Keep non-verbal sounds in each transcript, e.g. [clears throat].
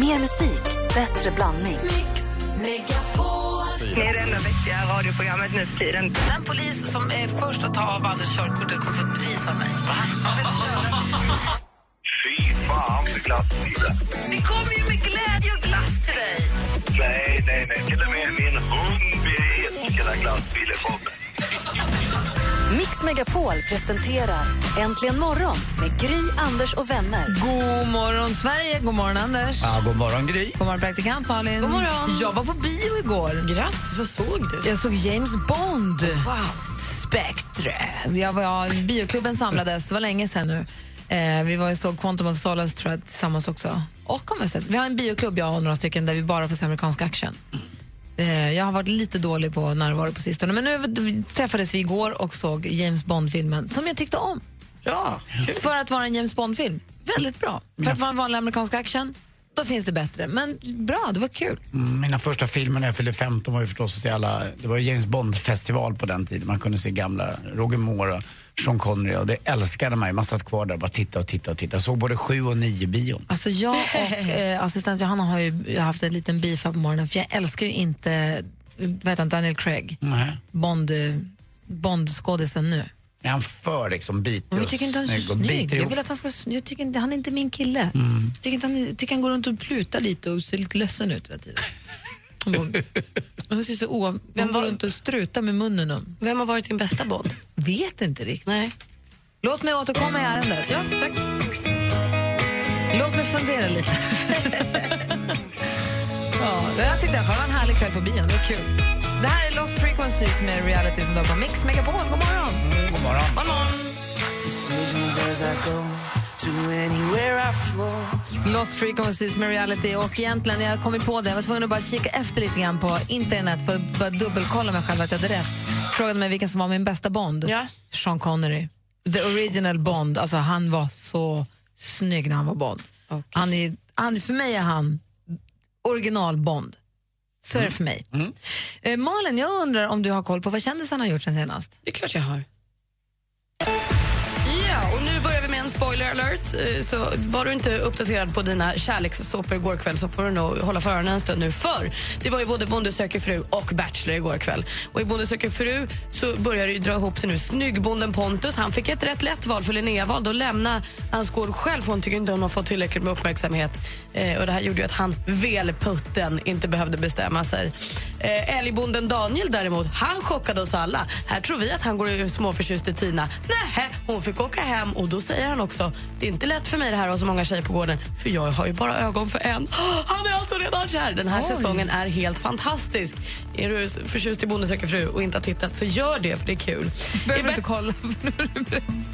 Mer musik, bättre blandning. Det är det enda vettiga radioprogrammet nu för tiden. Den polis som är först att ta av Anders körkortet kommer få ett pris av mig. Fy fan för glassbilen. Det kommer ju med glädje och glass till dig. Nej, nej, nej. Till och med min hund vet vilken glassbil är på. Mix Megapol presenterar Äntligen morgon med Gry, Anders och vänner. God morgon, Sverige. God morgon, Anders. Ja, god morgon, Gry. God morgon, praktikant Malin. God morgon. Jag var på bio igår. Grattis, vad såg du? Jag såg James Bond. Wow. Spectre. Jag var, bioklubben samlades, det var länge sedan nu. Eh, vi var och såg Quantum of Solace tror jag, tillsammans också. Och om jag sett. Vi har en bioklubb, jag och några stycken, där vi bara får se amerikansk action. Eh, jag har varit lite dålig på närvaro på sistone, men nu träffades vi igår och såg James Bond-filmen, som jag tyckte om. Bra. För att vara en James Bond-film, väldigt bra. För att vara en vanlig amerikansk action, då finns det bättre. Men bra, det var kul. Mm, Mina första filmer när jag fyllde 15 var ju förstås att se alla, det var James Bond-festival på den tiden. Man kunde se gamla Roger Moore och Sean Connery och det älskade man ju. Man satt kvar där och bara titta och titta och titta. Jag såg både sju och nio bion. Alltså jag och [laughs] eh, assistent Johanna har ju haft en liten beef här på morgonen för jag älskar ju inte heter han, Daniel Craig, Nej. Bond, eh, Bond-skådisen nu. Är han för liksom bitig och jag tycker inte han är så snygg. Jag vill att han ska. Jag tycker inte, han är inte min kille. Jag tycker, inte han, tycker han går runt och plutar lite och ser lite ledsen ut hela tiden. [laughs] Bara, [laughs] han ser så o... Han går runt och strutar med munnen om. Vem har varit din bästa Bond? Vet inte riktigt. Nej. Låt mig återkomma i ärendet. Ja, tack. Låt mig fundera lite. [laughs] ja, jag tyckte fall det var en härlig kväll på bion. Det var kul. Det här är Lost Frequencies med reality som på Mix Megapol. God morgon! Mm, god morgon. God morgon. Lost Frequencies med reality och egentligen, jag kom på det, jag var tvungen att bara kika efter lite grann på internet för att bara dubbelkolla mig själv att jag hade rätt. Frågade mig vilken som var min bästa Bond. Ja. Sean Connery. The original Bond. Alltså han var så snygg när han var Bond. Okej. Han är, han, för mig är han original Bond. Så är det för mig. Eh, Malin, jag undrar om du har koll på vad kändisarna har gjort sen senast? Det är klart jag har. En spoiler alert. Eh, så var du inte uppdaterad på dina kärlekssåpor igår kväll så får du nog hålla för öronen en stund nu. För det var ju både Bonde söker fru och Bachelor igår kväll. Och i Bonde söker fru så börjar det ju dra ihop sig nu. Snyggbonden Pontus, han fick ett rätt lätt val för Linnea valde att lämna hans gård själv för hon tycker inte hon har fått tillräckligt med uppmärksamhet. Eh, och det här gjorde ju att han, velputten, inte behövde bestämma sig. Eh, älgbonden Daniel däremot, han chockade oss alla. Här tror vi att han går småförtjust i Tina. Nej, hon fick åka hem och då säger han också det är inte lätt för mig det här att ha så många tjejer på gården för jag har ju bara ögon för en. [gasps] Han är alltså redan kär. Den här Oj. säsongen är helt fantastisk. Är du förtjust i Bonde söker fru och inte har tittat så gör det för det är kul. Behöver du inte kolla? [laughs]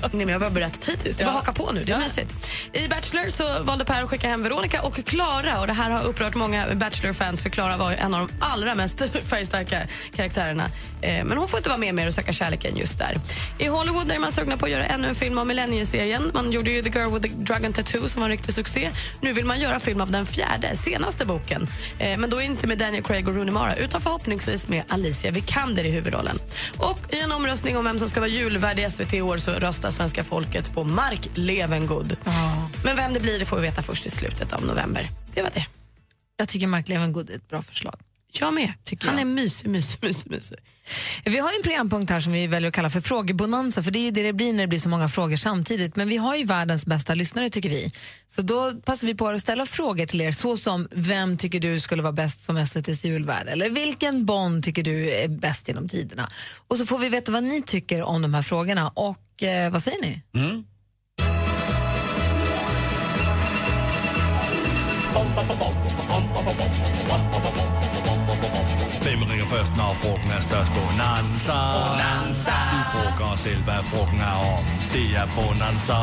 Nej, men jag har bara berättat hittills. Det är bara haka på nu. Det är mysigt. I Bachelor så valde Per att skicka hem Veronica och Klara. Och det här har upprört många Bachelor-fans för Klara var en av de allra mest färgstarka karaktärerna. Eh, men hon får inte vara med mer och söka kärleken just där. I Hollywood är man sugna på att göra ännu en film om Millennieserien. Man gjorde ju The Girl with the Dragon Tattoo som var en riktig succé. Nu vill man göra film av den fjärde, senaste boken. Eh, men då inte med Daniel Craig och Rooney Mara utan förhoppningsvis med Alicia Vikander i huvudrollen. Och i en omröstning om vem som ska vara julvärd i SVT i år så röstar svenska folket på Mark Levengood. Men vem det blir det får vi veta först i slutet av november. Det var det. Jag tycker Mark Levengood är ett bra förslag. Jag med. Tycker Han jag. är mysig, mysig, mysig, mysig. Vi har en programpunkt här som vi väljer att kalla för frågebonanza, för det är ju det det blir när det blir så många frågor samtidigt. Men vi har ju världens bästa lyssnare tycker vi. Så då passar vi på att ställa frågor till er, så som vem tycker du skulle vara bäst som SVTs julvärd? Eller vilken Bond tycker du är bäst genom tiderna? Och så får vi veta vad ni tycker om de här frågorna. Och eh, vad säger ni? Mm. Hvem ringer først, når frugten er størst? Bonanza. Bonanza. Vi frågar os selv, hvad frugten er om. Det er Bonanza.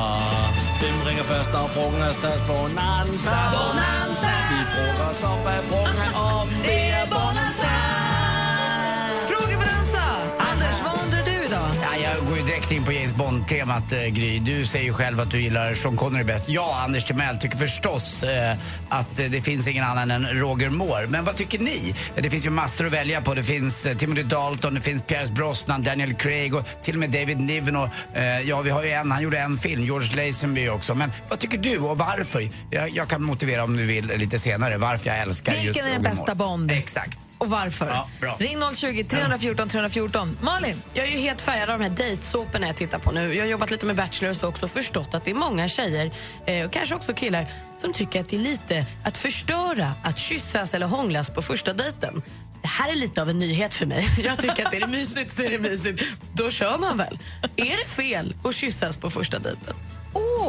Hvem ringer først, når frugten er størst? Bonanza. Bonanza. Vi frågar os om, hvad frugten er om. Det er Bonanza. Jag går ju direkt in på James Bond temat eh, Gry. Du säger ju själv att du gillar Sean Connery bäst. Jag, Anders Timell, tycker förstås eh, att eh, det finns ingen annan än Roger Moore. Men vad tycker ni? Det finns ju massor att välja på. Det finns eh, Timothy Dalton, det finns Pierce Brosnan, Daniel Craig och till och med David Niven. Och, eh, ja, vi har ju en, han gjorde en film, George Lazenby också. Men vad tycker du och varför? Jag, jag kan motivera om du vill lite senare varför jag älskar just Vilken är den Roger bästa Moore. Bond? Exakt. Och varför? Ja, bra. Ring 020 314 314. Malin? Jag är ju helt färgad av de här dejtsåporna jag tittar på nu. Jag har jobbat lite med Bachelor och så också och förstått att det är många tjejer, eh, och kanske också killar, som tycker att det är lite att förstöra att kyssas eller hånglas på första dejten. Det här är lite av en nyhet för mig. [laughs] Jag tycker att är det mysigt så är det mysigt. Då kör man väl. Är det fel att kyssas på första dejten?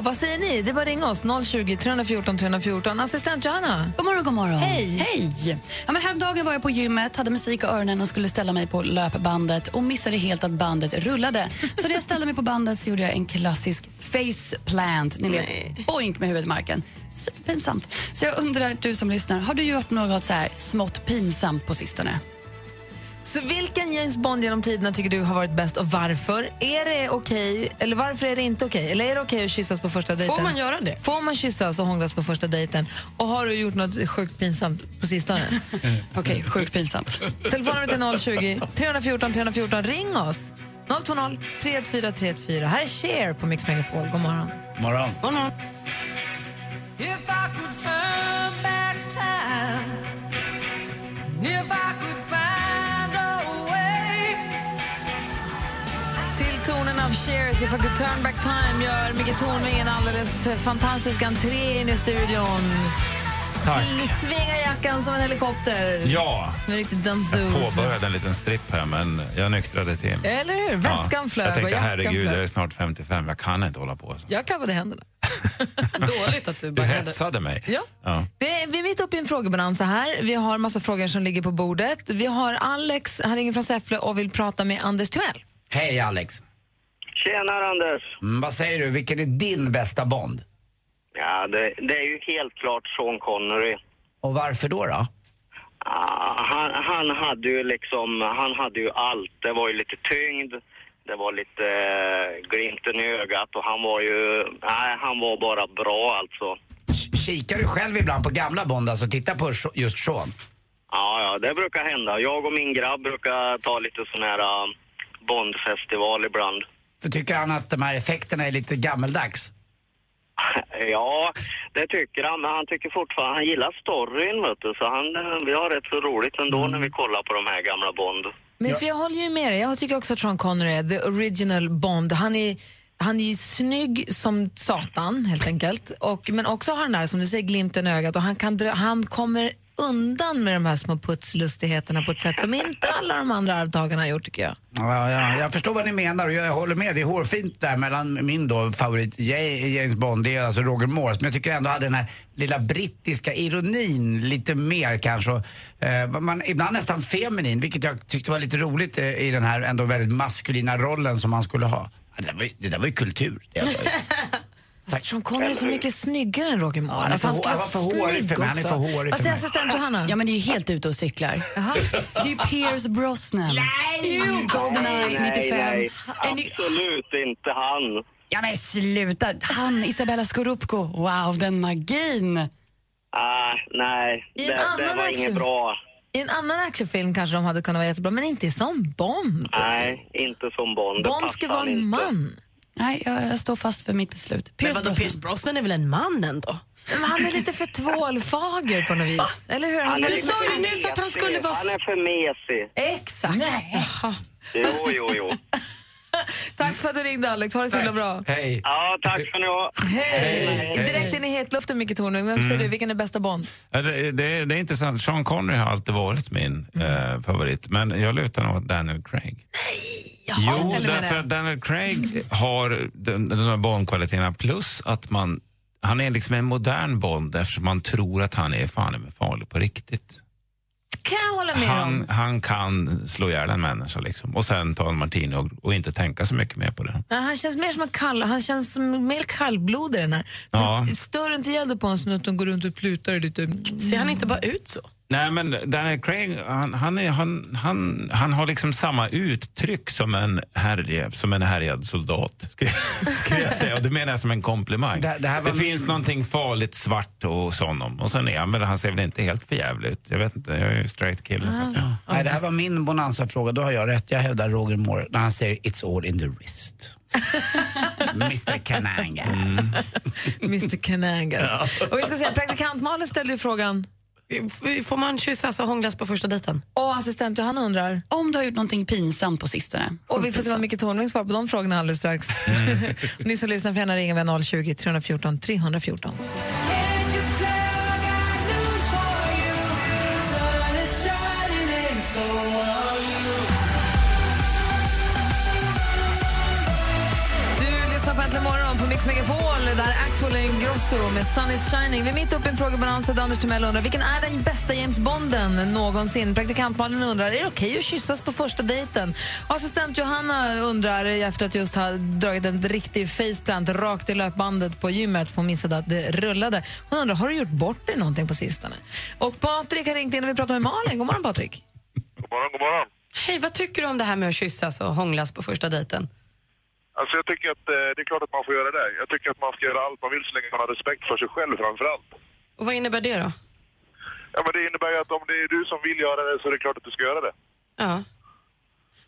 Vad säger ni? Det är bara att ringa oss. 020 314 314. Assistent Johanna? God morgon, god morgon. Hej. Hej. Ja, men häromdagen var jag på gymmet, hade musik i öronen och skulle ställa mig på löpbandet och missade helt att bandet rullade. Så när jag ställde mig på bandet så gjorde jag en klassisk face plant, ni vet, boink med huvudet i marken. Superpinsamt. Så jag undrar, du som lyssnar, har du gjort något så här smått pinsamt på sistone? Så vilken James Bond genom tiderna tycker du har varit bäst och varför? Är det okej, eller varför är det inte okej? Eller är det okej att kyssas på första dejten? Får man göra det? Får man kyssas och hånglas på första dejten? Och har du gjort något sjukt pinsamt på sistone? [laughs] Okej, sjukt pinsamt. Telefonnumret är 020 314 314. Ring oss! 020 314 314. Här är Cher på Mix Megapol. God morgon. Morgon. Oh, no. Cheers, If I could turn back time gör Micke Tornving en alldeles fantastisk entré in i studion. Sl- Svinga jackan som en helikopter. Ja, Med riktigt jag dansos. påbörjade en liten stripp här men jag nyktrade till. Eller hur? Väskan flög Jag tänkte herregud, jag är flög. snart 55, jag kan inte hålla på så. Jag klappade händerna. [laughs] Dåligt att du Du backade. hetsade mig. Ja. Ja. Det är, vi är mitt uppe i en frågebalansa här. Vi har massa frågor som ligger på bordet. Vi har Alex, han ringer från Säffle och vill prata med Anders Timell. Hej Alex. Tjenare Anders! Mm, vad säger du, vilken är din bästa Bond? Ja, det, det är ju helt klart Sean Connery. Och varför då? då? Ah, han, han hade ju liksom, han hade ju allt. Det var ju lite tyngd, det var lite eh, glimten i ögat och han var ju, nej han var bara bra alltså. Kikar du själv ibland på gamla Bond, alltså titta på just Sean? Ja, ja, det brukar hända. Jag och min grabb brukar ta lite sån här uh, Bondfestival ibland. För tycker han att de här effekterna är lite gammeldags? [laughs] Ja, det tycker han, men han tycker fortfarande, han gillar storyn vet du, så han, eh, vi har rätt så roligt ändå när vi kollar på de här gamla Bond. Men för jag håller ju med dig. Jag tycker också att Sean Connery är the original Bond. Han är, han är ju snygg som satan, helt enkelt. Och, men också har han där, som du säger, glimten i ögat. Och han, kan dra, han kommer undan med de här små putslustigheterna på ett sätt som inte alla de andra arvtagarna har gjort, tycker jag. Ja, ja, jag förstår vad ni menar och jag håller med. Det är hårfint där mellan min då favorit Ja- James Bond, det är alltså Roger Moore, som jag tycker ändå hade den här lilla brittiska ironin lite mer kanske. Eh, man, ibland nästan feminin, vilket jag tyckte var lite roligt eh, i den här ändå väldigt maskulina rollen som han skulle ha. Det, där var ju, det där var ju kultur. Det [laughs] Sean Connery är så mycket snyggare än Roger Moore. han är för Alltså, han för hårig för mig. Han är för hårig Vad säger assistent Johanna? Ja, men det är ju helt ute och cyklar. Det är ju Pierce Brosnan. Nej! Goldeneye 95. nej, ni- absolut inte han. Ja, men sluta. Han, Isabella Scorupco. Wow, den magin. Ah, nej, I en det, det annan var action- inget bra. I en annan actionfilm kanske de hade kunnat vara jättebra, men inte som Bond. Nej, inte som Bond. Bond ska vara en inte. man. Nej, jag, jag står fast för mitt beslut. Men Pierce vadå, Brosnan. Pierce Brosnan är väl en man ändå? Men han är lite för tvålfager på något vis. Eller hur? Han Han Du sa ju nyss att han skulle vara... Han är för mesig. Exakt. Jaha. Jo, jo, jo. [laughs] Tack för att du ringde Alex, ha det så himla bra. Hej. Ja, tack ska ni ha. Hej! Direkt in i hetluften Micke Tornving, vem säger du, vilken är bästa Bond? Det, det, det är intressant. Sean Connery har alltid varit min eh, favorit, men jag lutar nog åt Daniel Craig. Jaha, Jo, därför att Daniel Craig har de, de här Bond-kvaliteterna plus att man han är liksom en modern Bond eftersom man tror att han är fan med farlig på riktigt. Kan jag hålla med Han, om. han kan slå ihjäl en människa liksom, och sen ta en martini och, och inte tänka så mycket mer på det. Nej, han känns mer som en kall, han känns som mer kallblodig den här. Ja. Stör inte ihjäl på en sån att de går runt och plutar lite. Ser han inte bara ut så? Nej, men Daniel Craig, han, han, är, han, han, han har liksom samma uttryck som en, härje, som en härjad soldat, skulle jag- skulle jag säga. Och det menar jag som en komplimang. Det- Det, det här var min- finns någonting farligt svart hos honom. Och sen är han, väl- han ser väl inte helt förjävlig ut. Jag vet inte, jag är ju straight kille. Så att, ja. Nej, det här var min bonanza-fråga. Då har jag rätt. Jag hävdar Roger Moore när han säger “It's all in the wrist”. [laughs] Mr Kanangas. Mr Kanangas. Och vi ska säga, praktikant Malin ställde ju frågan. Får man kyssas och hånglas på första dejten? Och assistent Johanna undrar. Om du har gjort någonting pinsamt på sistone. Och vi får se vad Micke Tornving svarar på de frågorna alldeles strax. [laughs] Ni som lyssnar får gärna ringa vid 020 314 314. Mix Megapol där Axel Ingrosso med Sun is shining. Vi är mitt uppe i en frågebalans där Anders Timell undrar vilken är den bästa James Bonden någonsin? Praktikant Malin undrar är det okej att kyssas på första dejten? Och assistent Johanna undrar efter att just ha dragit en riktig faceplant rakt i löpbandet på gymmet för hon missade att det rullade. Hon undrar har du gjort bort dig någonting på sistone? Och Patrik har ringt in och vi pratar med Malin. God morgon Patrik. God morgon, god morgon. Hej, vad tycker du om det här med att kyssas och hånglas på första dejten? Alltså jag tycker att eh, det är klart att man får göra det. Jag tycker att man ska göra allt man vill så länge man har respekt för sig själv framför allt. Och vad innebär det då? Ja men det innebär ju att om det är du som vill göra det så är det klart att du ska göra det. Ja.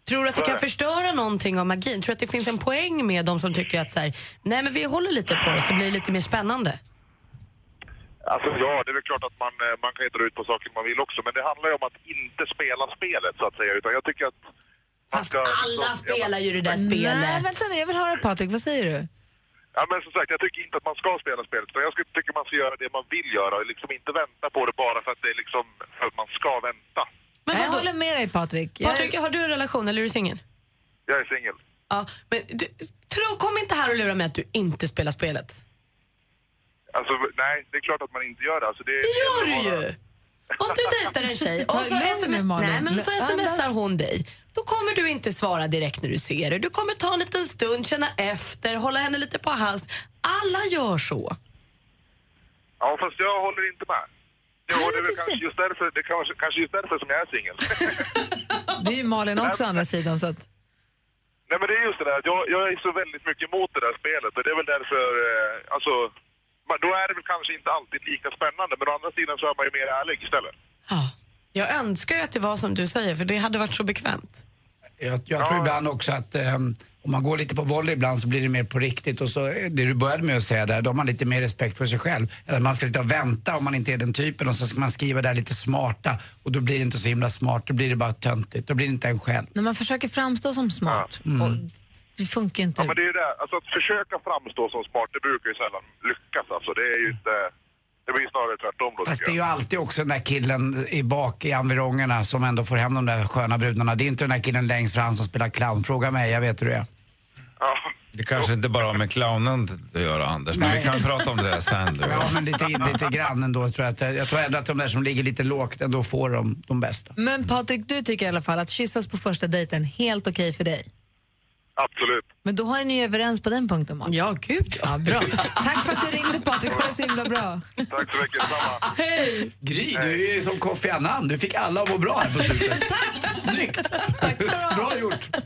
Tror du att det kan förstöra någonting av magin? Tror du att det finns en poäng med de som tycker att så här, nej men vi håller lite på det så blir det lite mer spännande? Alltså ja, det är väl klart att man, eh, man kan ju dra ut på saker man vill också. Men det handlar ju om att inte spela spelet så att säga. Utan jag tycker att... Fast alla spelar ju det där Nej, spelet. vänta nu, jag vill höra Patrik. Vad säger du? Ja men som sagt, jag tycker inte att man ska spela spelet. Utan jag skulle- tycker man ska göra det man vill göra. Och liksom inte vänta på det bara för att det är liksom... För att man ska vänta. Men jag håller med dig Patrik. Jag- Patrik, har du en relation eller är du singel? Jag är singel. Ja, men du, tro, kom inte här och lura mig att du inte spelar spelet. Alltså nej, det är klart att man inte gör det. Alltså, det, Det gör du det bara- ju! Om du dejtar en tjej och så, Malin. nej, men så smsar hon dig. Då kommer du inte svara direkt när du ser det. Du kommer ta en liten stund, känna efter, hålla henne lite på hals. Alla gör så. Ja, fast jag håller inte med. Jo, det är kanske just därför, det kanske, kanske just därför som jag är singel. [laughs] Det är ju Malin också å andra sidan. Så att, Nej men det är just det där, jag, jag är så väldigt mycket emot det där spelet och det är väl därför, eh, alltså, då är det väl kanske inte alltid lika spännande men å andra sidan så är man ju mer ärlig istället. Ja. Jag önskar ju att det var som du säger, för det hade varit så bekvämt. Jag, jag tror ibland också att ehm, om man går lite på volley ibland så blir det mer på riktigt. Och så, eh, det du började med att säga där, då har man lite mer respekt för sig själv. Eller att man ska sitta och vänta om man inte är den typen och så ska man skriva där lite smarta och då blir det inte så himla smart, då blir det bara töntigt, då blir det inte en själv. när man försöker framstå som smart, och det funkar inte. Ja men det är ju det, alltså att försöka framstå som smart det brukar ju sällan lyckas alltså. Det är ju inte, det blir snarare tvärtom då Fast det är ju alltid också den där killen i bak i environgerna som ändå får hem de där sköna brudarna. Det är inte den där killen längst fram som spelar clown. Fråga mig, jag vet hur det är. Ja. Det kanske inte bara har med clownen att göra, Anders, men vi kan prata om det sen. Du. Ja, men lite, lite grann ändå tror jag. Att, jag tror ändå att de där som ligger lite lågt ändå får de, de bästa. Men Patrik, du tycker i alla fall att kyssas på första dejten helt okej för dig. Absolut. Men då är ni ju överens på den punkten, Malin. Ja, gud Ja, bra. Tack för att du ringde, Patrik. Det så himla bra. Tack så mycket, detsamma. Gry, du är ju som Kofi Annan. Du fick alla att må bra här på slutet. [laughs] Tack! Snyggt! Tack så du Bra gjort.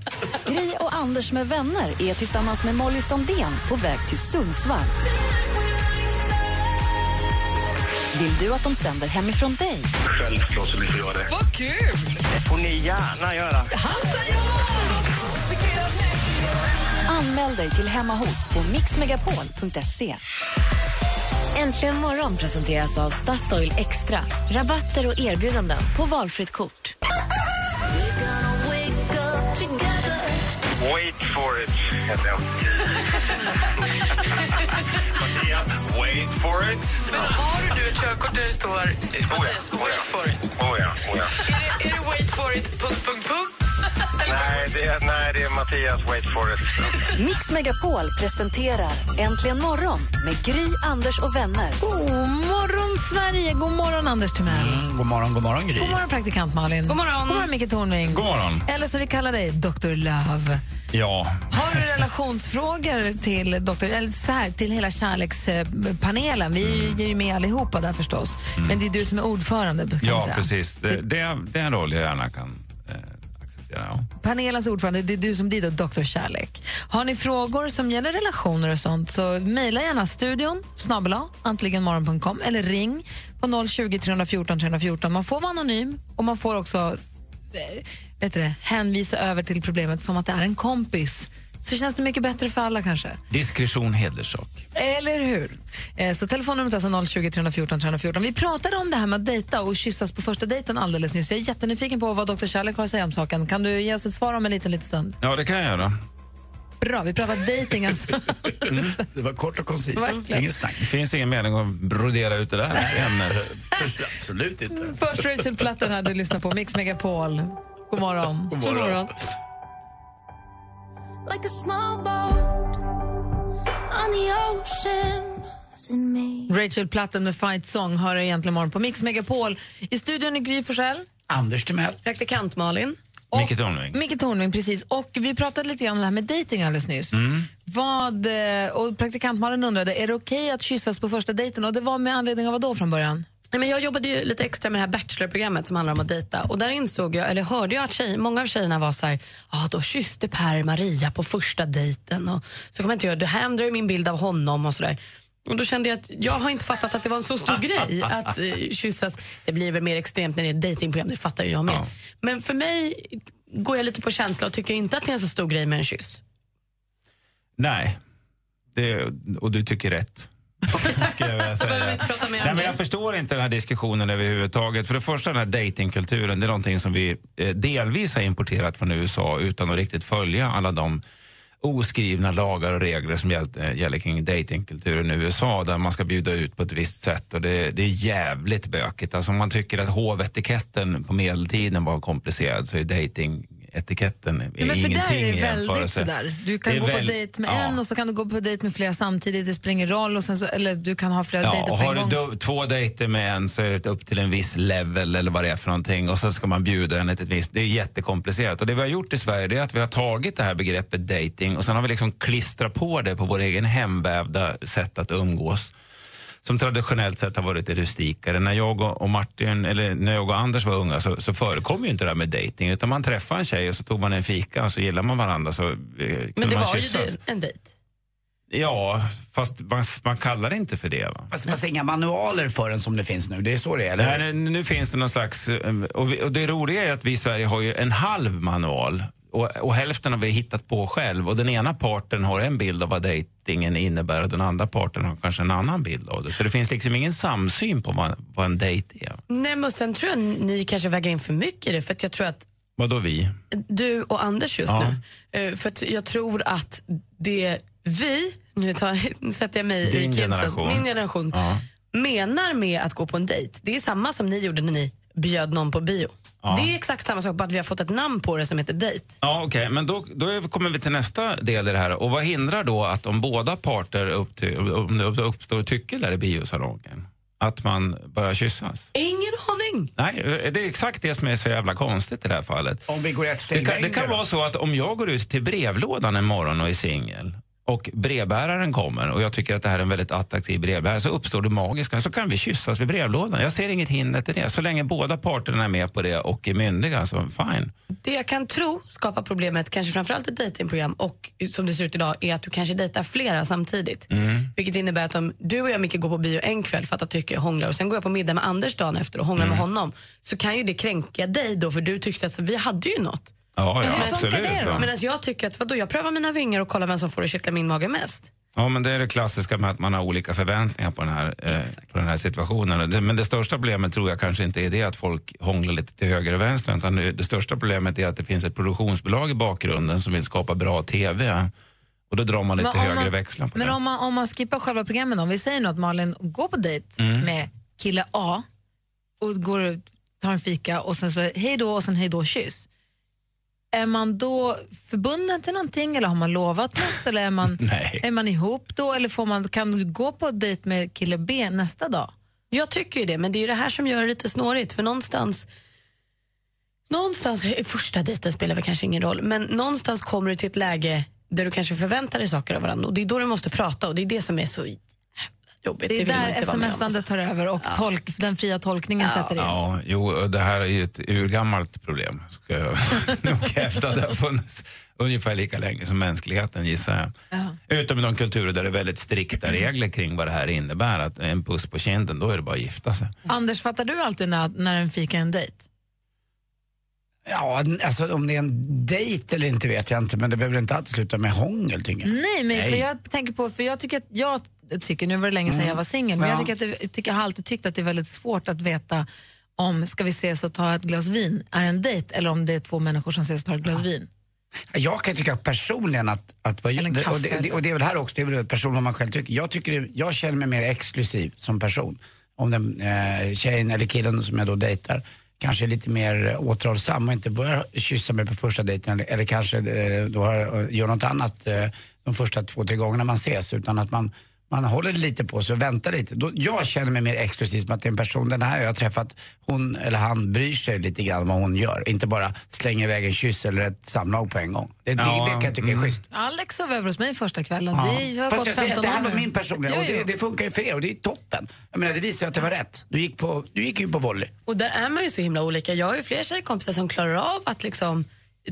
Gry och Anders med vänner är tillsammans med Molly Sandén på väg till Sundsvall. Vill du att de sänder hemifrån dig? Självklart så vi får göra det. Vad kul! Det får ni gärna göra. Anmäl dig till Hemma hos på mixmegapol.se. Äntligen morgon presenteras av Statoil Extra. Rabatter och erbjudanden på valfritt kort. Wait for it, heter jag. [laughs] Mattias, wait for it. Men har du nu ett körkort där det står Mattias, Oh ja, oh ja. wait for it? Oh ja, oh ja. Är det, är det wait for it, punkt, punkt, punkt? Nej, det är, nej, det är Mattias wait for it. Mix Megapol presenterar Äntligen morgon med Gry, Anders och vänner. God morgon, Sverige. God morgon, Anders Timell. Mm, god morgon, god morgon Gry. God morgon, praktikant Malin. God morgon. God morgon, Micke Tornving. God morgon. Eller som vi kallar dig, Dr. Love. Ja, Har du relationsfrågor till, Dr. Eller så här, till hela kärlekspanelen? Vi är ju med allihopa där förstås. Men det är du som är ordförande. Ja säga. precis. Det, det, är, det är en roll jag gärna kan. Ja. Panelens ordförande, det är du som blir då Dr. Kärlek. Har ni frågor som gäller relationer och sånt så mejla gärna studion snabel antligenmorgon.com eller ring på 020 314 314. Man får vara anonym och man får också eh, vet du det, hänvisa över till problemet som att det är en kompis. Så känns det mycket bättre för alla kanske. Diskretion, hederssak. Eller hur? Eh, Så telefonnumret är alltså 020 314 314. Vi pratade om det här med att dejta och kyssas på första dejten alldeles nyss. Jag är jättenyfiken på vad Dr. Kärlek har att säga om saken. Kan du ge oss ett svar om en liten, liten stund? Ja, det kan jag göra. Bra, vi pratar dating [laughs] alltså. Det var kort och koncist. Verkligen. Inget snack. Det finns ingen mening att brodera ut det där ämnet. Absolut inte. Först Rachel Platten här, du lyssnar på Mix Megapol. God morgon. God morgon. Like a small boat on the ocean. Rachel Platten med Fight Song hör egentligen morgon på Mix Megapol. I studion är Gry Forssell. Anders Timell. Praktikant Malin. Micke Tornving. Micke Tornving, precis. Och vi pratade lite grann om det här med dating alldeles nyss. Mm. Vad, eh, och praktikantmalen undrade, är det okej att kyssas på första dejten? Och det var med anledning av vad då från början? Men jag jobbade ju lite extra med det här Bachelor-programmet som handlar om att dejta. Och där insåg jag, eller hörde jag att tjej, många av tjejerna var så här, ah, då kysste Per Maria på första dejten. Och så kommer jag inte göra, det här ändrar ju min bild av honom och sådär. Och då kände jag att jag har inte fattat att det var en så stor grej att eh, kyssas. Det blir väl mer extremt när det är ett dejtingprogram, det fattar ju jag med. Ja. Men för mig går jag lite på känsla och tycker inte att det är en så stor grej med en kyss. Nej, det, och du tycker rätt. Jag vilja säga. behöver vi inte prata mer om Nej, men jag förstår inte den här diskussionen överhuvudtaget. För det första, den här datingkulturen, det är någonting som vi eh, delvis har importerat från USA utan att riktigt följa alla de oskrivna lagar och regler som gäll, eh, gäller kring datingkulturen i USA där man ska bjuda ut på ett visst sätt och det, det är jävligt bökigt. Alltså om man tycker att hovetiketten på medeltiden var komplicerad så är datingetiketten Ja, men för ingenting där är det väldigt sådär. Du kan är gå på väl- dejt med ja. en och så kan du gå på dejt med flera samtidigt. Det spelar ingen roll. Och så, eller du kan ha flera Ja, dejter på har en du gång. do- två dejter med en så är det upp till en viss level eller vad det är för någonting och sen ska man bjuda henne till ett visst... Det är jättekomplicerat. Och det vi har gjort i Sverige är att vi har tagit det här begreppet dating och sen har vi liksom klistrat på det på vår egen hemvävda sätt att umgås som traditionellt sett har varit rustikare. När jag och Martin, eller när jag och Anders var unga så, så förekom ju inte det här med dating utan man träffade en tjej och så tog man en fika och så gillade man varandra så eh, kunde Men det man var ju kyssas. det, en dejt. Ja, fast man, man kallar det inte för det. Va? Fast det fanns inga manualer för den som det finns nu. Det är så det är, eller? Nej, nu, nu finns det någon slags... eh, Och, vi, och det roliga är att vi i Sverige har ju en halv manual och, och hälften har vi hittat på själv. Och den ena parten har en bild av vad dejtingen innebär och den andra parten har kanske en annan bild av det. Så det finns liksom ingen samsyn på vad, vad en dejt är. Nej, men sen tror jag ni kanske väger in för mycket i det. För att jag tror att Vad då vi? du och Anders just Ja. nu. Eh, För jag tror att det vi, nu tar, [laughs] sätter jag mig i Din kidsen, generation. min generation, Ja. menar med att gå på en dejt. Det är samma som ni gjorde när ni bjöd någon på bio. Ja. Det är exakt samma sak, bara att vi har fått ett namn på det som heter dejt. Ja, okej, men då, då kommer vi till nästa del i det här. Och vad hindrar då att om båda parter upp till, om det uppstår tycke där i biosalongen, att man börjar kyssas? Ingen aning! Nej, det är exakt det som är så jävla konstigt i det här fallet. Om vi går ett steg Det kan, det längre kan då? vara så att om jag går ut till brevlådan en morgon och är singel och brevbäraren kommer och jag tycker att det här är en väldigt attraktiv brevbärare så uppstår det magiska. Så kan vi kyssas vid brevlådan. Jag ser inget hinder till det. Så länge båda parterna är med på det och är myndiga så fine. Det jag kan tro skapar problemet, kanske framförallt ett dejtingprogram och som det ser ut idag, är att du kanske dejtar flera samtidigt. Mm. Vilket innebär att om du och jag Micke går på bio en kväll för att tycke hånglar och sen går jag på middag med Anders dagen efter och hånglar Mm. med honom så kan ju det kränka dig då för du tyckte att vi hade ju något. Ja, ja Men- absolut. va. Medan jag tycker att vadå, jag prövar mina vingar och kollar vem som får det kittla min mage mest. Ja, men det är det klassiska med att man har olika förväntningar på den här, eh, på den här situationen. Det, men det största problemet tror jag kanske inte är det att folk hånglar lite till höger och vänster. Utan det, det största problemet är att det finns ett produktionsbolag i bakgrunden som vill skapa bra TV. Och då drar man lite Men högre man- växlar på Men det. om man, om man skippar själva programmen då, om vi säger nu att Malin går på dejt Mm. med kille A och går och tar en fika och sen så hej då och sen hej då kyss. Är man då förbunden till någonting eller har man lovat något eller är man, [laughs] är man ihop då eller får man, kan du gå på dejt med kille B nästa dag? Jag tycker ju det, men det är ju det här som gör det lite snårigt. För någonstans, någonstans första dejten spelar väl kanske ingen roll, men någonstans kommer du till ett läge där du kanske förväntar dig saker av varandra och det är då du måste prata och det är det som är så jobbigt. Det är man där sms-andet tar över och tolk, den fria tolkningen sätter in. Ja, jo, det här är ju ett urgammalt problem. Ska jag [laughs] nog hävda. Det har funnits ungefär lika länge som mänskligheten gissar jag. Utom i de kulturer där det är väldigt strikta regler kring vad det här innebär. Att en puss på kinden, då är det bara att gifta sig. Anders, fattar du alltid när, när en fika är en dejt? Ja, alltså om det är en dejt eller inte vet jag inte, men det behöver inte alltid sluta med hångel tycker jag. Nej, men för Nej. jag tänker på, för jag tycker att, jag tycker, nu var det länge sedan Mm. jag var singel, men Ja. jag, tycker att det, tycker, jag har alltid tyckt att det är väldigt svårt att veta om ska vi ses och ta ett glas vin är en dejt eller om det är två människor som ses och tar ett glas vin. Jag kan tycka personligen att, att vad, kaffe och, det, och det är väl här också, det är väl personen vad man själv tycker. Jag, tycker jag känner mig mer exklusiv som person. Om den eh, tjejen eller killen som jag då dejtar kanske är lite mer återhållsam och inte börjar kyssa mig på första dejten eller, eller kanske eh, då gör något annat eh, de första två, tre gångerna man ses utan att man man håller lite på sig och väntar lite. Då, jag känner mig mer exklusiv som att det är en person, den här jag har träffat, hon eller han bryr sig lite grann om vad hon gör. Inte bara slänger iväg en kyss eller ett samlag på en gång. Det, det, Ja, det kan jag tycka är mm. schysst. Alex sov över hos mig första kvällen. Ja. Det har Fast gått jag säger 15 att det var nu. min personliga Jo, och det, det funkar ju för er och det är toppen. Jag menar det visar ju att det var rätt. Du gick, på, du gick ju på volley. Och där är man ju så himla olika. Jag har ju flera tjejkompisar som klarar av att liksom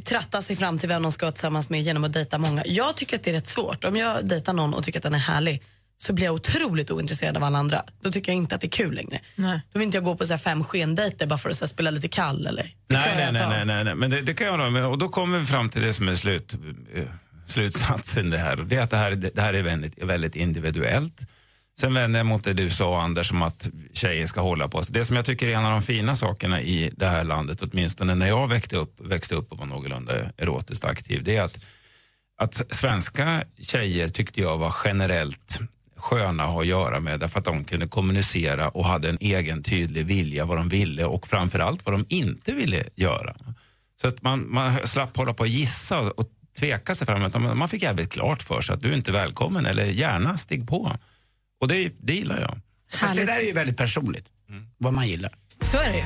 tratta sig fram till vem de ska vara tillsammans med genom att dejta många. Jag tycker att det är rätt svårt. Om jag dejtar någon och tycker att den är härlig så blir jag otroligt ointresserad av alla andra. Då tycker jag inte att det är kul längre. Nej. Då vill inte jag gå på så här fem skendejter bara för att så här spela lite kall. Eller? Nej, nej, nej, av. nej, nej, men det, det kan jag hålla med Och då kommer vi fram till det som är slut, eh, slutsatsen det här. Och det är att det här, det här är väldigt, väldigt individuellt. Sen vänder jag mot det du sa Anders om att tjejer ska hålla på sig. Det som jag tycker är en av de fina sakerna i det här landet, åtminstone när jag växte upp, växte upp och var någorlunda erotiskt aktiv, det är att, att svenska tjejer tyckte jag var generellt sköna att ha att göra med därför att de kunde kommunicera och hade en egen tydlig vilja vad de ville och framförallt vad de inte ville göra. Så att man, man slapp hålla på och gissa och, tveka sig fram. utan Man fick jävligt klart för sig att du är inte välkommen eller gärna stig på. Och det, det gillar jag. Fast det där är ju väldigt personligt. Vad man gillar. Så är det ju.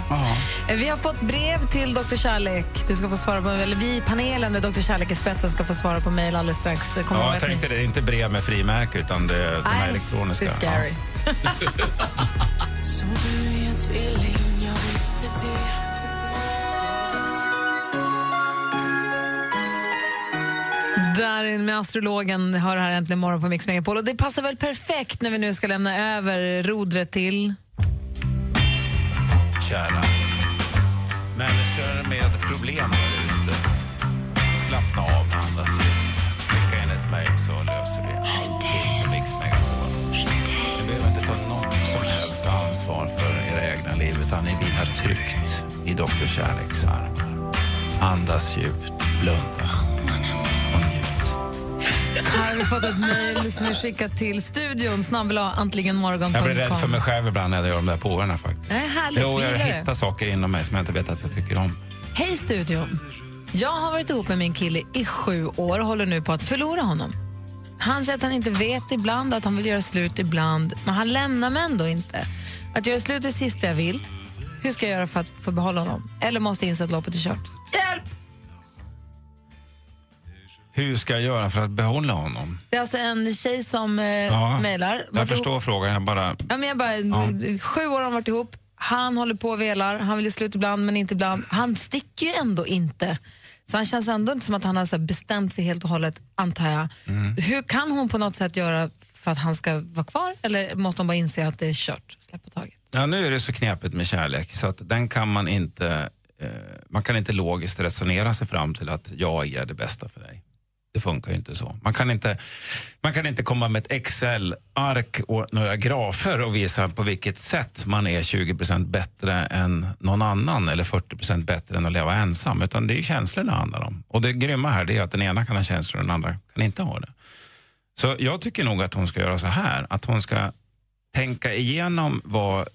Eh, Vi har fått brev till Dr. Kärlek. Du ska få svara på, eller vi i panelen med Dr. Kärlek i spetsen ska få svara på mejl alldeles strax. Kom Ja, jag att ni- tänkte det, det är inte brev med frimärke utan det är de här Nej, elektroniska. det är scary. [laughs] Det Darin med astrologen hör här äntligen morgon på Mix Megapol. Och det passar väl perfekt när vi nu ska lämna över rodret till... Kära människor med problem där ute. Slappna av, andas ut. Skicka in ett mejl så löser vi allting på Mix Megapol. Ni behöver inte ta något som helst ansvar för era egna liv utan ni vilar tryggt i Dr. Kärleks armar. Andas djupt, blunda och njut. Här har vi fått ett mejl som är skickat till studion, antligenmorgon.com. Jag blir rädd för mig själv ibland när jag gör de där påorna faktiskt. Härligt, Jo, jag gillar hittar saker inom mig som jag inte vet att jag tycker om. Hej studion! Jag har varit ihop med min kille i sju år och håller nu på att förlora honom. Han säger att han inte vet ibland, att han vill göra slut ibland, men han lämnar mig ändå inte. Att göra slut är det sista jag vill. Hur ska jag göra för att få behålla honom? Eller måste jag inse att loppet är kört? Hjälp! Hur ska jag göra för att behålla honom? Det är alltså en tjej som eh, Ja, mejlar. Jag förstår ihop- frågan, jag bara... Ja, men jag bara, Sju år har de varit ihop. Han håller på och velar. Han vill göra slut ibland, men inte ibland. Han sticker ju ändå inte. Så han känns ändå inte som att han har bestämt sig helt och hållet, antar jag. Mm. Hur kan hon på något sätt göra för att han ska vara kvar? Eller måste hon bara inse att det är kört? Släppa taget. Ja, nu är det så knepigt med kärlek så att den kan man inte... Eh, man kan inte logiskt resonera sig fram till att jag är det bästa för dig. Det funkar ju inte så. Man kan inte, man kan inte komma med ett Excel-ark och några grafer och visa på vilket sätt man är 20% bättre än någon annan eller 40% bättre än att leva ensam. Utan det är känslor det handlar om. Och det grymma här är att den ena kan ha känslor och den andra kan inte ha det. Så jag tycker nog att hon ska göra så här, att hon ska tänka igenom vad,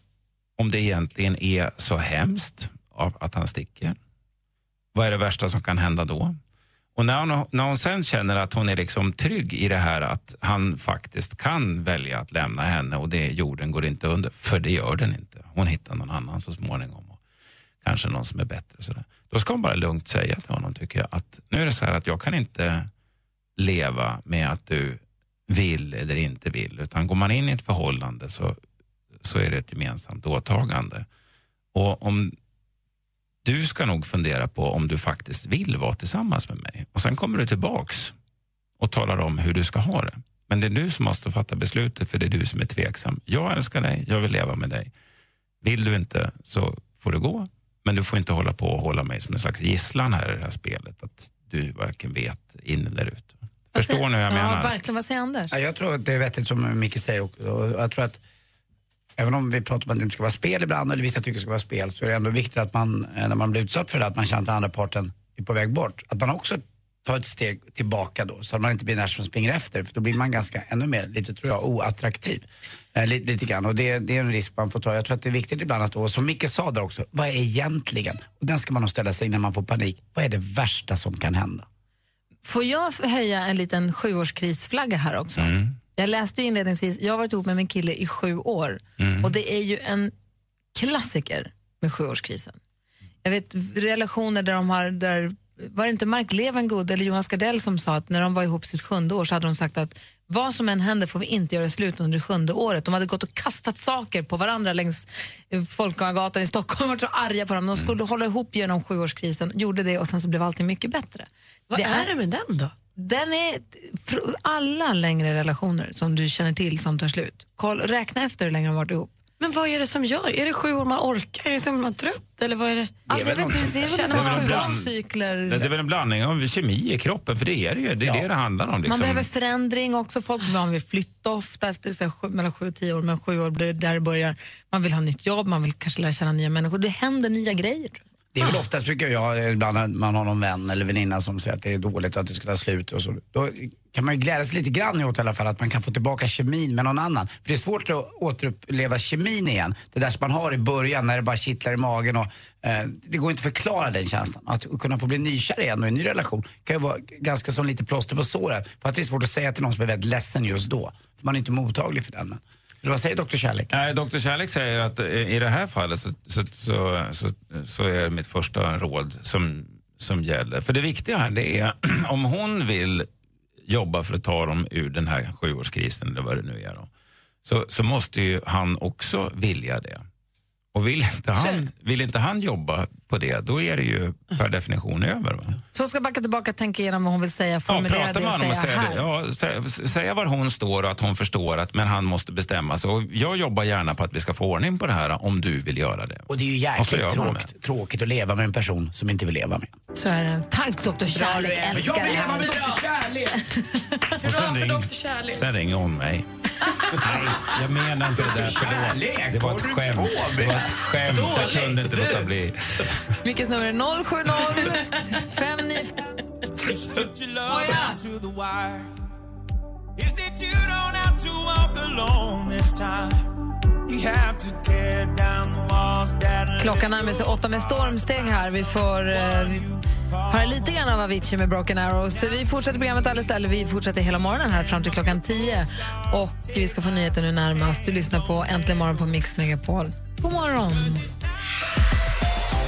om det egentligen är så hemskt av att han sticker. Vad är det värsta som kan hända då? Och när hon, när hon sen känner att hon är liksom trygg i det här att han faktiskt kan välja att lämna henne och det jorden går inte under, för det gör den inte. Hon hittar någon annan så småningom. Och kanske någon som är bättre. och Sådär. Då ska hon bara lugnt säga till honom, tycker jag, att nu är det så här att jag kan inte leva med att du vill eller inte vill. Utan går man in i ett förhållande så, så är det ett gemensamt åtagande. Och om du ska nog fundera på om du faktiskt vill vara tillsammans med mig. Och sen kommer du tillbaks och talar om hur du ska ha det. Men det är du som måste fatta beslutet för det är du som är tveksam. Jag älskar dig, jag vill leva med dig. Vill du inte så får du gå. Men du får inte hålla på och hålla mig som en slags gisslan här i det här spelet. Att du varken vet in eller ut. Förstår ni hur jag ja, menar? verkligen. Vad säger Anders? Ja, jag tror att det är vettigt som Micke säger. Och jag tror att även om vi pratar om att det inte ska vara spel ibland eller vissa tycker det ska vara spel så är det ändå viktigt att man, eh, när man blir utsatt för det, att man känner att den andra parten är på väg bort. Att man också tar ett steg tillbaka då så att man inte blir den som springer efter för då blir man ganska, ännu mer, lite tror jag, oattraktiv. Eh, lite, lite grann och det, det är en risk man får ta. Jag tror att det är viktigt ibland att då, som Micke sa där också, vad är egentligen, och den ska man nog ställa sig innan man får panik, vad är det värsta som kan hända? Får jag höja en liten sjuårskrisflagga här också? Mm. Jag läste ju inledningsvis, jag har varit ihop med min kille i sju år Mm. och det är ju en klassiker med sjuårskrisen. Jag vet relationer där de har, där, var det inte Mark Levengood eller Jonas Gardell som sa att när de var ihop sitt sjunde år så hade de sagt att vad som än händer får vi inte göra slut under det sjunde året. De hade gått och kastat saker på varandra längs Folkungagatan i Stockholm och varit så arga på dem. De skulle hålla ihop genom sjuårskrisen, gjorde det och sen så blev allting mycket bättre. Vad är det med den då? Den är alla längre relationer som du känner till som tar slut. Koll, räkna efter hur länge de varit ihop. Men vad är det som gör? Är det sju år man orkar? Är det som man är trött? Eller vad är det? Alltså, det är väl en bland- sjuårscykler. Det är väl en blandning av kemi i kroppen, för det är det ju. Det är det det handlar om. Liksom. Man behöver förändring också. Folk man vill flytta ofta efter så här, sju, mellan sju och tio år, men sju år blir där det börjar. Man vill ha nytt jobb, man vill kanske lära känna nya människor. Det händer nya grejer. Det är väl oftast brukar jag, ibland när man har någon vän eller väninna som säger att det är dåligt och att det ska ta slut och så. Då kan man ju glädja sig lite grann åt i alla fall att man kan få tillbaka kemin med någon annan. För det är svårt att återuppleva kemin igen. Det där som man har i början när det bara kittlar i magen och eh, det går inte att förklara den känslan. Att kunna få bli nykär igen och i en ny relation kan ju vara ganska som lite plåster på såret. För att det är svårt att säga till någon som är väldigt ledsen just då. För man är inte mottaglig för den. Vad säger Dr. Kärlek? Nej, Dr. Kärlek säger att i det här fallet så, så, så, så, så är mitt första råd som, som gäller. För det viktiga här det är [clears throat] om hon vill jobba för att ta dem ur den här sjuårskrisen eller vad det nu är då, så, så måste ju han också vilja det. Och vill inte, han, vill inte han jobba på det, då är det ju per definition över. Va? Så jag ska backa tillbaka och tänka igenom vad hon vill säga, Ja, formulera prata det med och honom och säga säga, här. det. Ja, sä- säga var hon står och att hon förstår att men han måste bestämma sig. Och jag jobbar gärna på att vi ska få ordning på det här om du vill göra det. Och det är ju jäkligt tråkigt, tråkigt att leva med en person som inte vill leva med. Så är det. Tack Dr. Kärlek, älskar det här. Dr. Kärlek! [laughs] Och sen, ring, sen ringer hon mig. Nej, jag menar inte det där. Förlåt. Det var ett skämt. Det var ett skämt. Jag kunde inte låta bli. Mickes nummer är 070 59... Klockan närmar sig åtta med stormsteg här. Vi får eh, höra lite grann av Avicii med Broken Arrows. Så vi fortsätter programmet alldeles eller vi fortsätter hela morgonen här fram till klockan tio. Och vi ska få nyheter nu närmast. Du lyssnar på Äntligen morgon på Mix Megapol. God morgon!